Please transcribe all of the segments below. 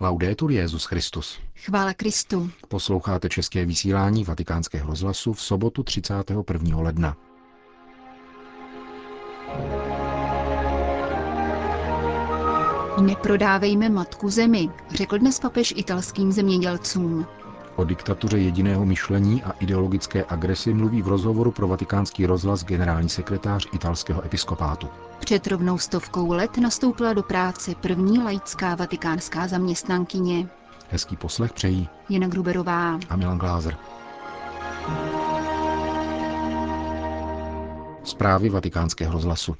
Laudetur Jezus Christus. Chvála Kristu. Posloucháte české vysílání Vatikánského rozhlasu v sobotu 31. ledna. Neprodávejme matku zemi, řekl dnes papež italským zemědělcům. O diktatuře jediného myšlení a ideologické agresi mluví v rozhovoru pro vatikánský rozhlas generální sekretář italského episkopátu. Před rovnou stovkou let nastoupila do práce první laická vatikánská zaměstnankyně. Hezký poslech přejí Jana Gruberová a Milan Glázer. Zprávy vatikánského rozhlasu.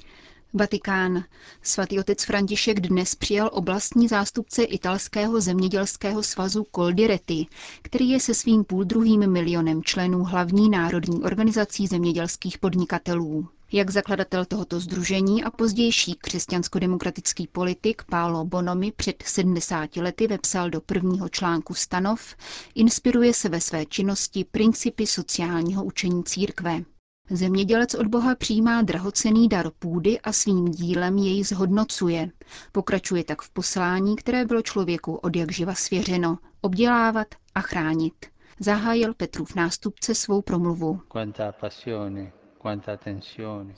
Vatikán. Svatý otec František dnes přijal oblastní zástupce italského zemědělského svazu Coldiretti, který je se svým půldruhým milionem členů hlavní národní organizací zemědělských podnikatelů. Jak zakladatel tohoto združení a pozdější křesťansko-demokratický politik Pálo Bonomi před 70 lety vepsal do prvního článku stanov, inspiruje se ve své činnosti principy sociálního učení církve. Zemědělec od Boha přijímá drahocený dar půdy a svým dílem jej zhodnocuje. Pokračuje tak v poslání, které bylo člověku od jak živa svěřeno, obdělávat a chránit. Zahájil Petrův nástupce svou promluvu.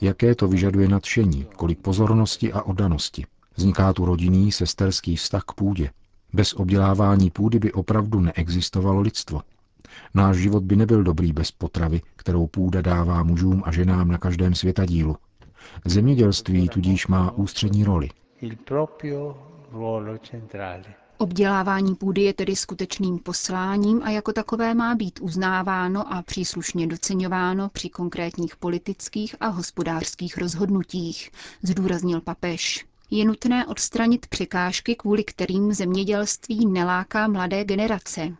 Jaké to vyžaduje nadšení, kolik pozornosti a oddanosti. Vzniká tu rodinný sesterský vztah k půdě. Bez obdělávání půdy by opravdu neexistovalo lidstvo. Náš život by nebyl dobrý bez potravy, kterou půda dává mužům a ženám na každém světadílu. Zemědělství tudíž má ústřední roli. Obdělávání půdy je tedy skutečným posláním a jako takové má být uznáváno a příslušně doceňováno při konkrétních politických a hospodářských rozhodnutích, zdůraznil papež. Je nutné odstranit překážky, kvůli kterým zemědělství neláká mladé generace,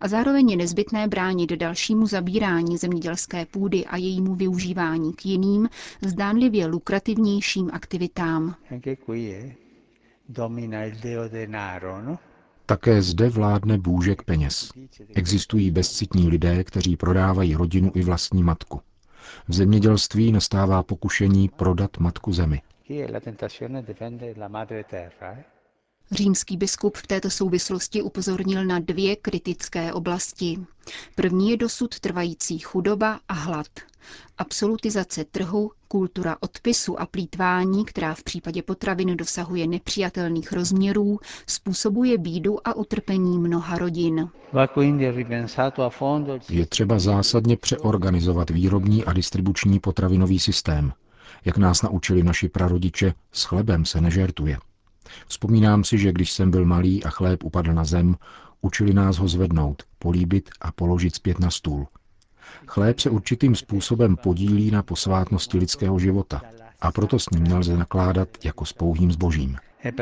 a zároveň je nezbytné bránit dalšímu zabírání zemědělské půdy a jejímu využívání k jiným, zdánlivě lukrativnějším aktivitám. No? Také zde vládne bůžek peněz. Existují bezcitní lidé, kteří prodávají rodinu i vlastní matku. V zemědělství nastává pokušení prodat matku zemi. Římský biskup v této souvislosti upozornil na dvě kritické oblasti. První je dosud trvající chudoba a hlad. Absolutizace trhu, kultura odpisu a plítvání, která v případě potravin dosahuje nepřijatelných rozměrů, způsobuje bídu a utrpení mnoha rodin. Je třeba zásadně přeorganizovat výrobní a distribuční potravinový systém. Jak nás naučili naši prarodiče, s chlebem se nežertuje. Vzpomínám si, že když jsem byl malý a chléb upadl na zem, učili nás ho zvednout, políbit a položit zpět na stůl. Chléb se určitým způsobem podílí na posvátnosti lidského života a proto s ním nelze nakládat jako s pouhým zbožím. E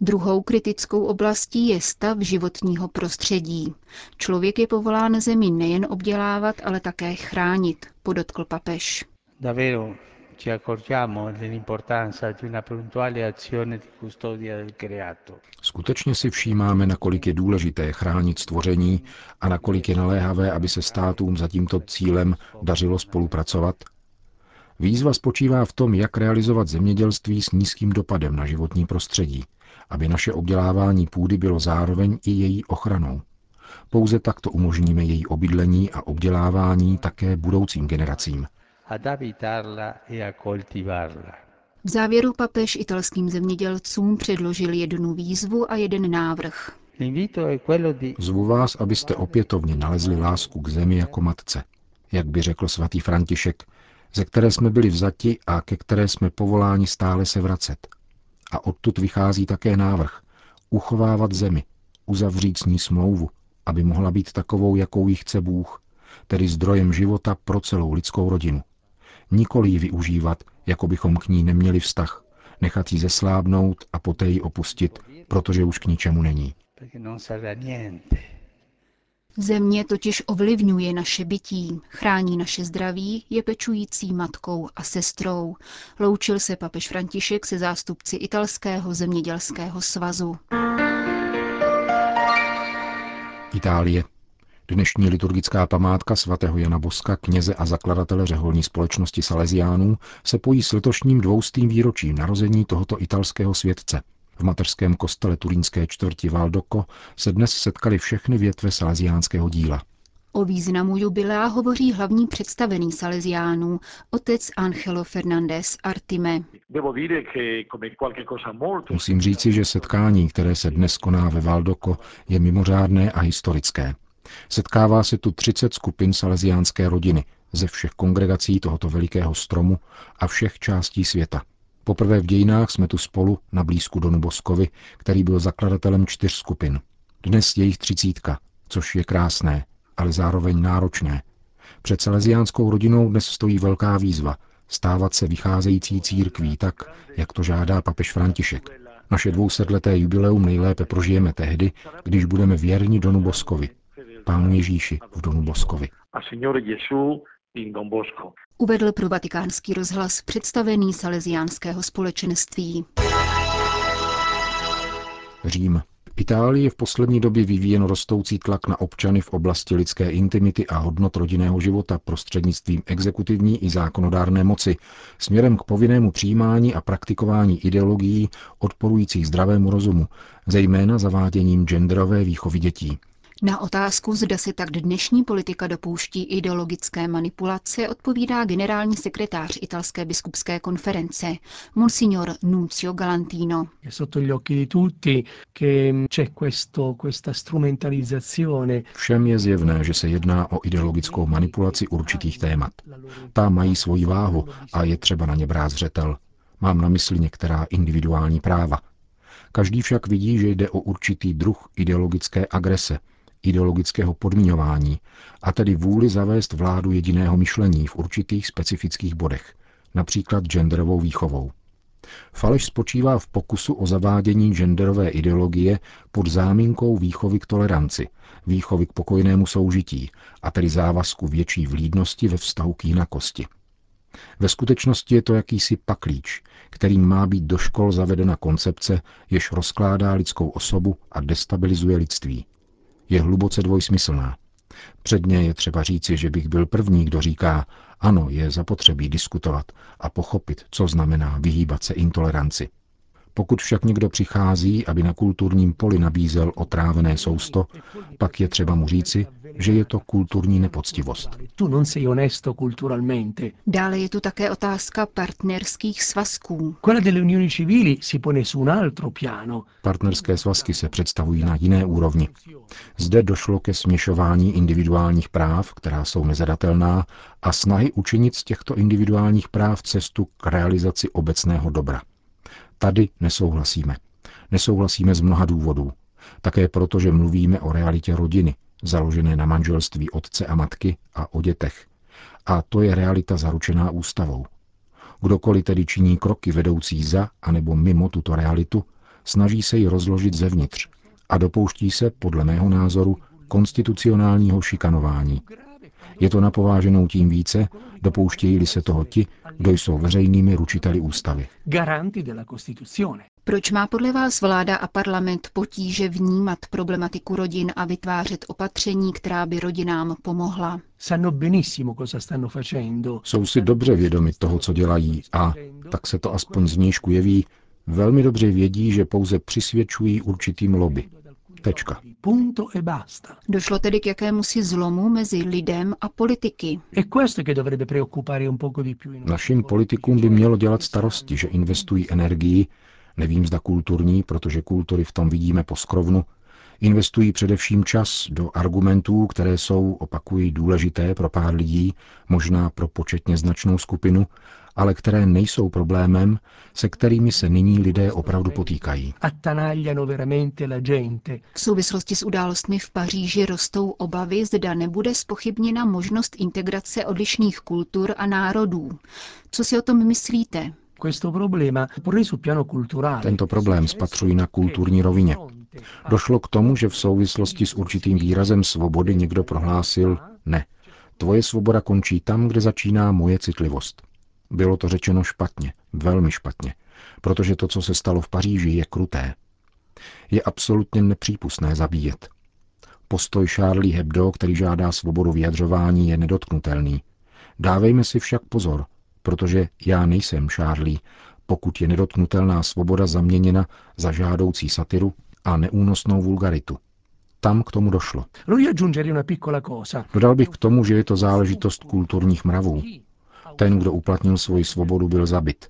Druhou kritickou oblastí je stav životního prostředí. Člověk je povolán zemi nejen obdělávat, ale také chránit, podotkl papež davvero ci accorgiamo dell'importanza di una puntuale azione di custodia del creato. Skutečně si všímáme, nakolik je důležité chránit stvoření a nakolik je naléhavé, aby se státům za tímto cílem dařilo spolupracovat? Výzva spočívá v tom, jak realizovat zemědělství s nízkým dopadem na životní prostředí, aby naše obdělávání půdy bylo zároveň i její ochranou. Pouze takto umožníme její obydlení a obdělávání také budoucím generacím – ad abitarla e a coltivarla. V závěru papež italským zemědělcům předložil jednu výzvu a jeden návrh. Zvu vás, abyste opětovně nalezli lásku k zemi jako matce, jak by řekl svatý František, ze které jsme byli vzati a ke které jsme povoláni stále se vracet. A odtud vychází také návrh uchovávat zemi, uzavřít s ní smlouvu, aby mohla být takovou, jakou ji chce Bůh, tedy zdrojem života pro celou lidskou rodinu nikoli ji využívat, jako bychom k ní neměli vztah, nechat ji zeslábnout a poté ji opustit, protože už k ničemu není. Země totiž ovlivňuje naše bytí, chrání naše zdraví, je pečující matkou a sestrou. Loučil se papež František se zástupci italského zemědělského svazu. Itálie. Dnešní liturgická památka svatého Jana Boska, kněze a zakladatele řeholní společnosti Salesiánů, se pojí s letošním dvoustým výročím narození tohoto italského světce. V mateřském kostele turínské čtvrti Valdoko se dnes setkali všechny větve salesiánského díla. O významu jubilea hovoří hlavní představený Salesiánů, otec Angelo Fernandez Artime. Musím říci, že setkání, které se dnes koná ve Valdoko, je mimořádné a historické. Setkává se tu 30 skupin salesiánské rodiny ze všech kongregací tohoto velikého stromu a všech částí světa. Poprvé v dějinách jsme tu spolu na blízku Donu Boskovi, který byl zakladatelem čtyř skupin. Dnes je jich třicítka, což je krásné, ale zároveň náročné. Před salesiánskou rodinou dnes stojí velká výzva stávat se vycházející církví tak, jak to žádá papež František. Naše dvousetleté jubileum nejlépe prožijeme tehdy, když budeme věrni Donu Boskovi, Pánu Ježíši v Donu Boskovi. Uvedl pro vatikánský rozhlas představený salesiánského společenství. Řím. Itálii je v poslední době vyvíjen rostoucí tlak na občany v oblasti lidské intimity a hodnot rodinného života prostřednictvím exekutivní i zákonodárné moci směrem k povinnému přijímání a praktikování ideologií odporujících zdravému rozumu, zejména zaváděním genderové výchovy dětí. Na otázku, zda se tak dnešní politika dopouští ideologické manipulace, odpovídá generální sekretář italské biskupské konference, monsignor Nunzio Galantino. Všem je zjevné, že se jedná o ideologickou manipulaci určitých témat. Ta mají svoji váhu a je třeba na ně brát zřetel. Mám na mysli některá individuální práva. Každý však vidí, že jde o určitý druh ideologické agrese, ideologického podmiňování, a tedy vůli zavést vládu jediného myšlení v určitých specifických bodech, například genderovou výchovou. Faleš spočívá v pokusu o zavádění genderové ideologie pod záminkou výchovy k toleranci, výchovy k pokojnému soužití, a tedy závazku větší vlídnosti ve vztahu k jinakosti. Ve skutečnosti je to jakýsi paklíč, kterým má být do škol zavedena koncepce, jež rozkládá lidskou osobu a destabilizuje lidství je hluboce dvojsmyslná. Předně je třeba říci, že bych byl první, kdo říká, ano, je zapotřebí diskutovat a pochopit, co znamená vyhýbat se intoleranci. Pokud však někdo přichází, aby na kulturním poli nabízel otrávené sousto, pak je třeba mu říci, že je to kulturní nepoctivost. Dále je tu také otázka partnerských svazků. Partnerské svazky se představují na jiné úrovni. Zde došlo ke směšování individuálních práv, která jsou nezadatelná, a snahy učinit z těchto individuálních práv cestu k realizaci obecného dobra. Tady nesouhlasíme. Nesouhlasíme z mnoha důvodů. Také proto, že mluvíme o realitě rodiny, založené na manželství otce a matky a o dětech. A to je realita zaručená ústavou. Kdokoliv tedy činí kroky vedoucí za anebo mimo tuto realitu, snaží se ji rozložit zevnitř a dopouští se, podle mého názoru, konstitucionálního šikanování. Je to napováženou tím více, dopouštějí-li se toho ti, kdo jsou veřejnými ručiteli ústavy. Proč má podle vás vláda a parlament potíže vnímat problematiku rodin a vytvářet opatření, která by rodinám pomohla? Jsou si dobře vědomi toho, co dělají a, tak se to aspoň z nížku jeví, velmi dobře vědí, že pouze přisvědčují určitým lobby. Tečka. E Došlo tedy k jakémusi zlomu mezi lidem a politiky. Našim politikům by mělo dělat starosti, že investují energii, nevím zda kulturní, protože kultury v tom vidíme poskrovnu, investují především čas do argumentů, které jsou, opakují, důležité pro pár lidí, možná pro početně značnou skupinu, ale které nejsou problémem, se kterými se nyní lidé opravdu potýkají. V souvislosti s událostmi v Paříži rostou obavy, zda nebude spochybněna možnost integrace odlišných kultur a národů. Co si o tom myslíte? Tento problém spatřují na kulturní rovině. Došlo k tomu, že v souvislosti s určitým výrazem svobody někdo prohlásil ne. Tvoje svoboda končí tam, kde začíná moje citlivost. Bylo to řečeno špatně, velmi špatně, protože to, co se stalo v Paříži, je kruté. Je absolutně nepřípustné zabíjet. Postoj Charlie Hebdo, který žádá svobodu vyjadřování, je nedotknutelný. Dávejme si však pozor, protože já nejsem Charlie, pokud je nedotknutelná svoboda zaměněna za žádoucí satiru a neúnosnou vulgaritu. Tam k tomu došlo. Dodal bych k tomu, že je to záležitost kulturních mravů. Ten, kdo uplatnil svoji svobodu, byl zabit.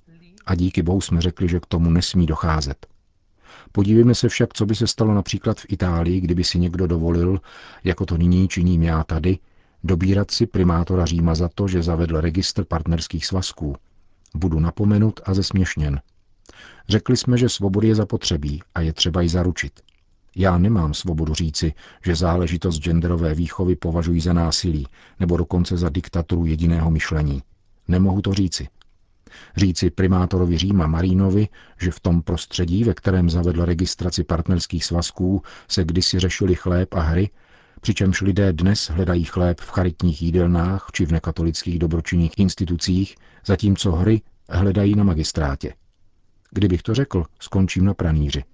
A díky bohu jsme řekli, že k tomu nesmí docházet. Podívejme se však, co by se stalo například v Itálii, kdyby si někdo dovolil, jako to nyní činím já tady, dobírat si primátora Říma za to, že zavedl registr partnerských svazků. Budu napomenut a zesměšněn. Řekli jsme, že svobody je zapotřebí a je třeba ji zaručit. Já nemám svobodu říci, že záležitost genderové výchovy považuji za násilí nebo dokonce za diktaturu jediného myšlení. Nemohu to říci. Říci primátorovi Říma Marínovi, že v tom prostředí, ve kterém zavedl registraci partnerských svazků, se kdysi řešili chléb a hry, přičemž lidé dnes hledají chléb v charitních jídelnách či v nekatolických dobročinných institucích, zatímco hry hledají na magistrátě. Kdybych to řekl, skončím na praníři.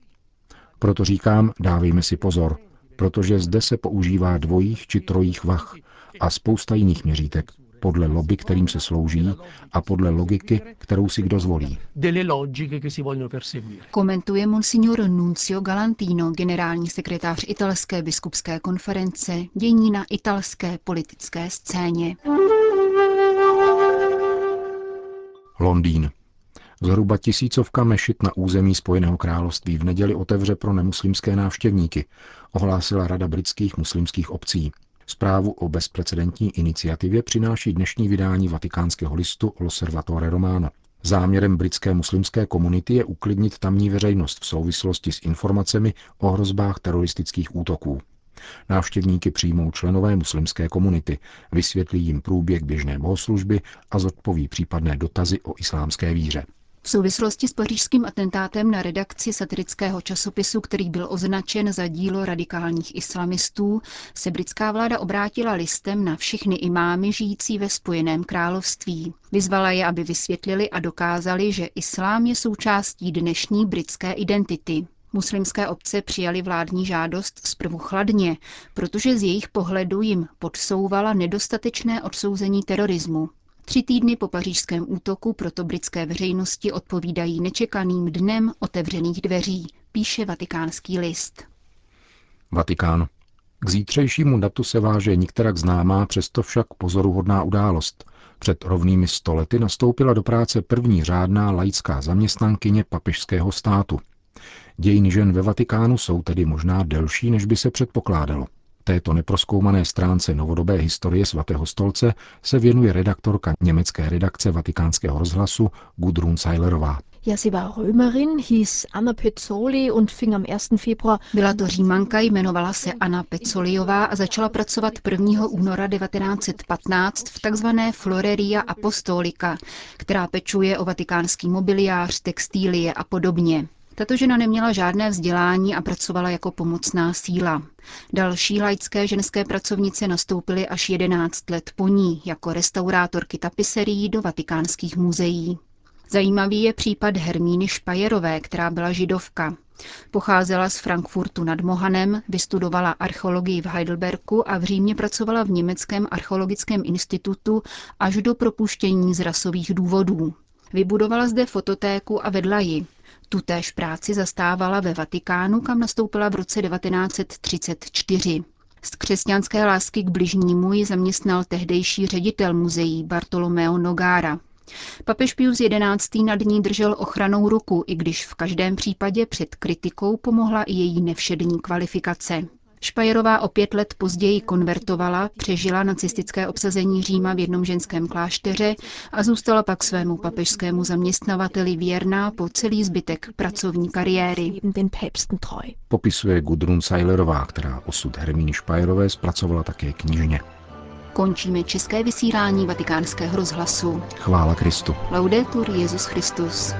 Proto říkám, dávejme si pozor, protože zde se používá dvojích či trojích vach a spousta jiných měřítek, podle lobby, kterým se slouží a podle logiky, kterou si kdo zvolí. Komentuje monsignor Nuncio Galantino, generální sekretář italské biskupské konference, dění na italské politické scéně. Londýn. Zhruba tisícovka mešit na území Spojeného království v neděli otevře pro nemuslimské návštěvníky, ohlásila Rada britských muslimských obcí. Zprávu o bezprecedentní iniciativě přináší dnešní vydání vatikánského listu L'Osservatore Romano. Záměrem britské muslimské komunity je uklidnit tamní veřejnost v souvislosti s informacemi o hrozbách teroristických útoků. Návštěvníky přijmou členové muslimské komunity, vysvětlí jim průběh běžné bohoslužby a zodpoví případné dotazy o islámské víře. V souvislosti s pařížským atentátem na redakci satirického časopisu, který byl označen za dílo radikálních islamistů, se britská vláda obrátila listem na všechny imámy žijící ve Spojeném království. Vyzvala je, aby vysvětlili a dokázali, že islám je součástí dnešní britské identity. Muslimské obce přijali vládní žádost zprvu chladně, protože z jejich pohledu jim podsouvala nedostatečné odsouzení terorismu. Tři týdny po pařížském útoku proto britské veřejnosti odpovídají nečekaným dnem otevřených dveří, píše vatikánský list. Vatikán. K zítřejšímu datu se váže některak známá, přesto však pozoruhodná událost. Před rovnými stolety nastoupila do práce první řádná laická zaměstnankyně papežského státu. Dějiny žen ve Vatikánu jsou tedy možná delší, než by se předpokládalo. Této neproskoumané stránce novodobé historie svatého stolce se věnuje redaktorka německé redakce vatikánského rozhlasu Gudrun Seilerová. Byla to římanka, jmenovala se Anna Pecoliová a začala pracovat 1. února 1915 v tzv. Floreria Apostolica, která pečuje o vatikánský mobiliář, textílie a podobně. Tato žena neměla žádné vzdělání a pracovala jako pomocná síla. Další laické ženské pracovnice nastoupily až 11 let po ní jako restaurátorky tapiserií do vatikánských muzeí. Zajímavý je případ Hermíny Špajerové, která byla židovka. Pocházela z Frankfurtu nad Mohanem, vystudovala archeologii v Heidelbergu a v Římě pracovala v Německém archeologickém institutu až do propuštění z rasových důvodů. Vybudovala zde fototéku a vedla ji. Tutéž práci zastávala ve Vatikánu, kam nastoupila v roce 1934. Z křesťanské lásky k bližnímu ji zaměstnal tehdejší ředitel muzeí Bartolomeo Nogara. Papež Pius XI. nad ní držel ochranou ruku, i když v každém případě před kritikou pomohla i její nevšední kvalifikace. Špajerová o pět let později konvertovala, přežila nacistické obsazení Říma v jednom ženském klášteře a zůstala pak svému papežskému zaměstnavateli věrná po celý zbytek pracovní kariéry. Popisuje Gudrun Seilerová, která osud Hermíny Špajerové zpracovala také knižně. Končíme české vysílání vatikánského rozhlasu. Chvála Kristu. Laudetur Jezus Christus.